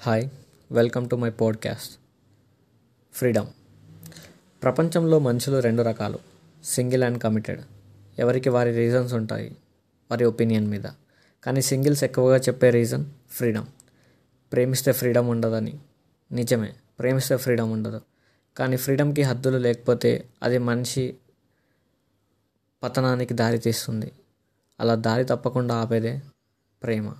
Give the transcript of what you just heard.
Hi welcome to my podcast freedom ప్రపంచంలో మనుషులు రెండు రకాలు సింగిల్ అండ్ కమిటెడ్ ఎవరికి వారి రీజన్స్ ఉంటాయి వారి ఒపీనియన్ మీద. కానీ సింగిల్స్ ఎక్కువగా చెప్పే రీజన్ ఫ్రీడమ్ ప్రేమిస్తే ఫ్రీడమ్ ఉండదని. నిజమే ప్రేమిస్తే ఫ్రీడమ్ ఉండదు. కానీ ఫ్రీడమ్కి హద్దులు లేకపోతే అది మనిషి పతనానికి దారి తీస్తుంది. అలా దారి తప్పకుండా ఆపేదే ప్రేమ.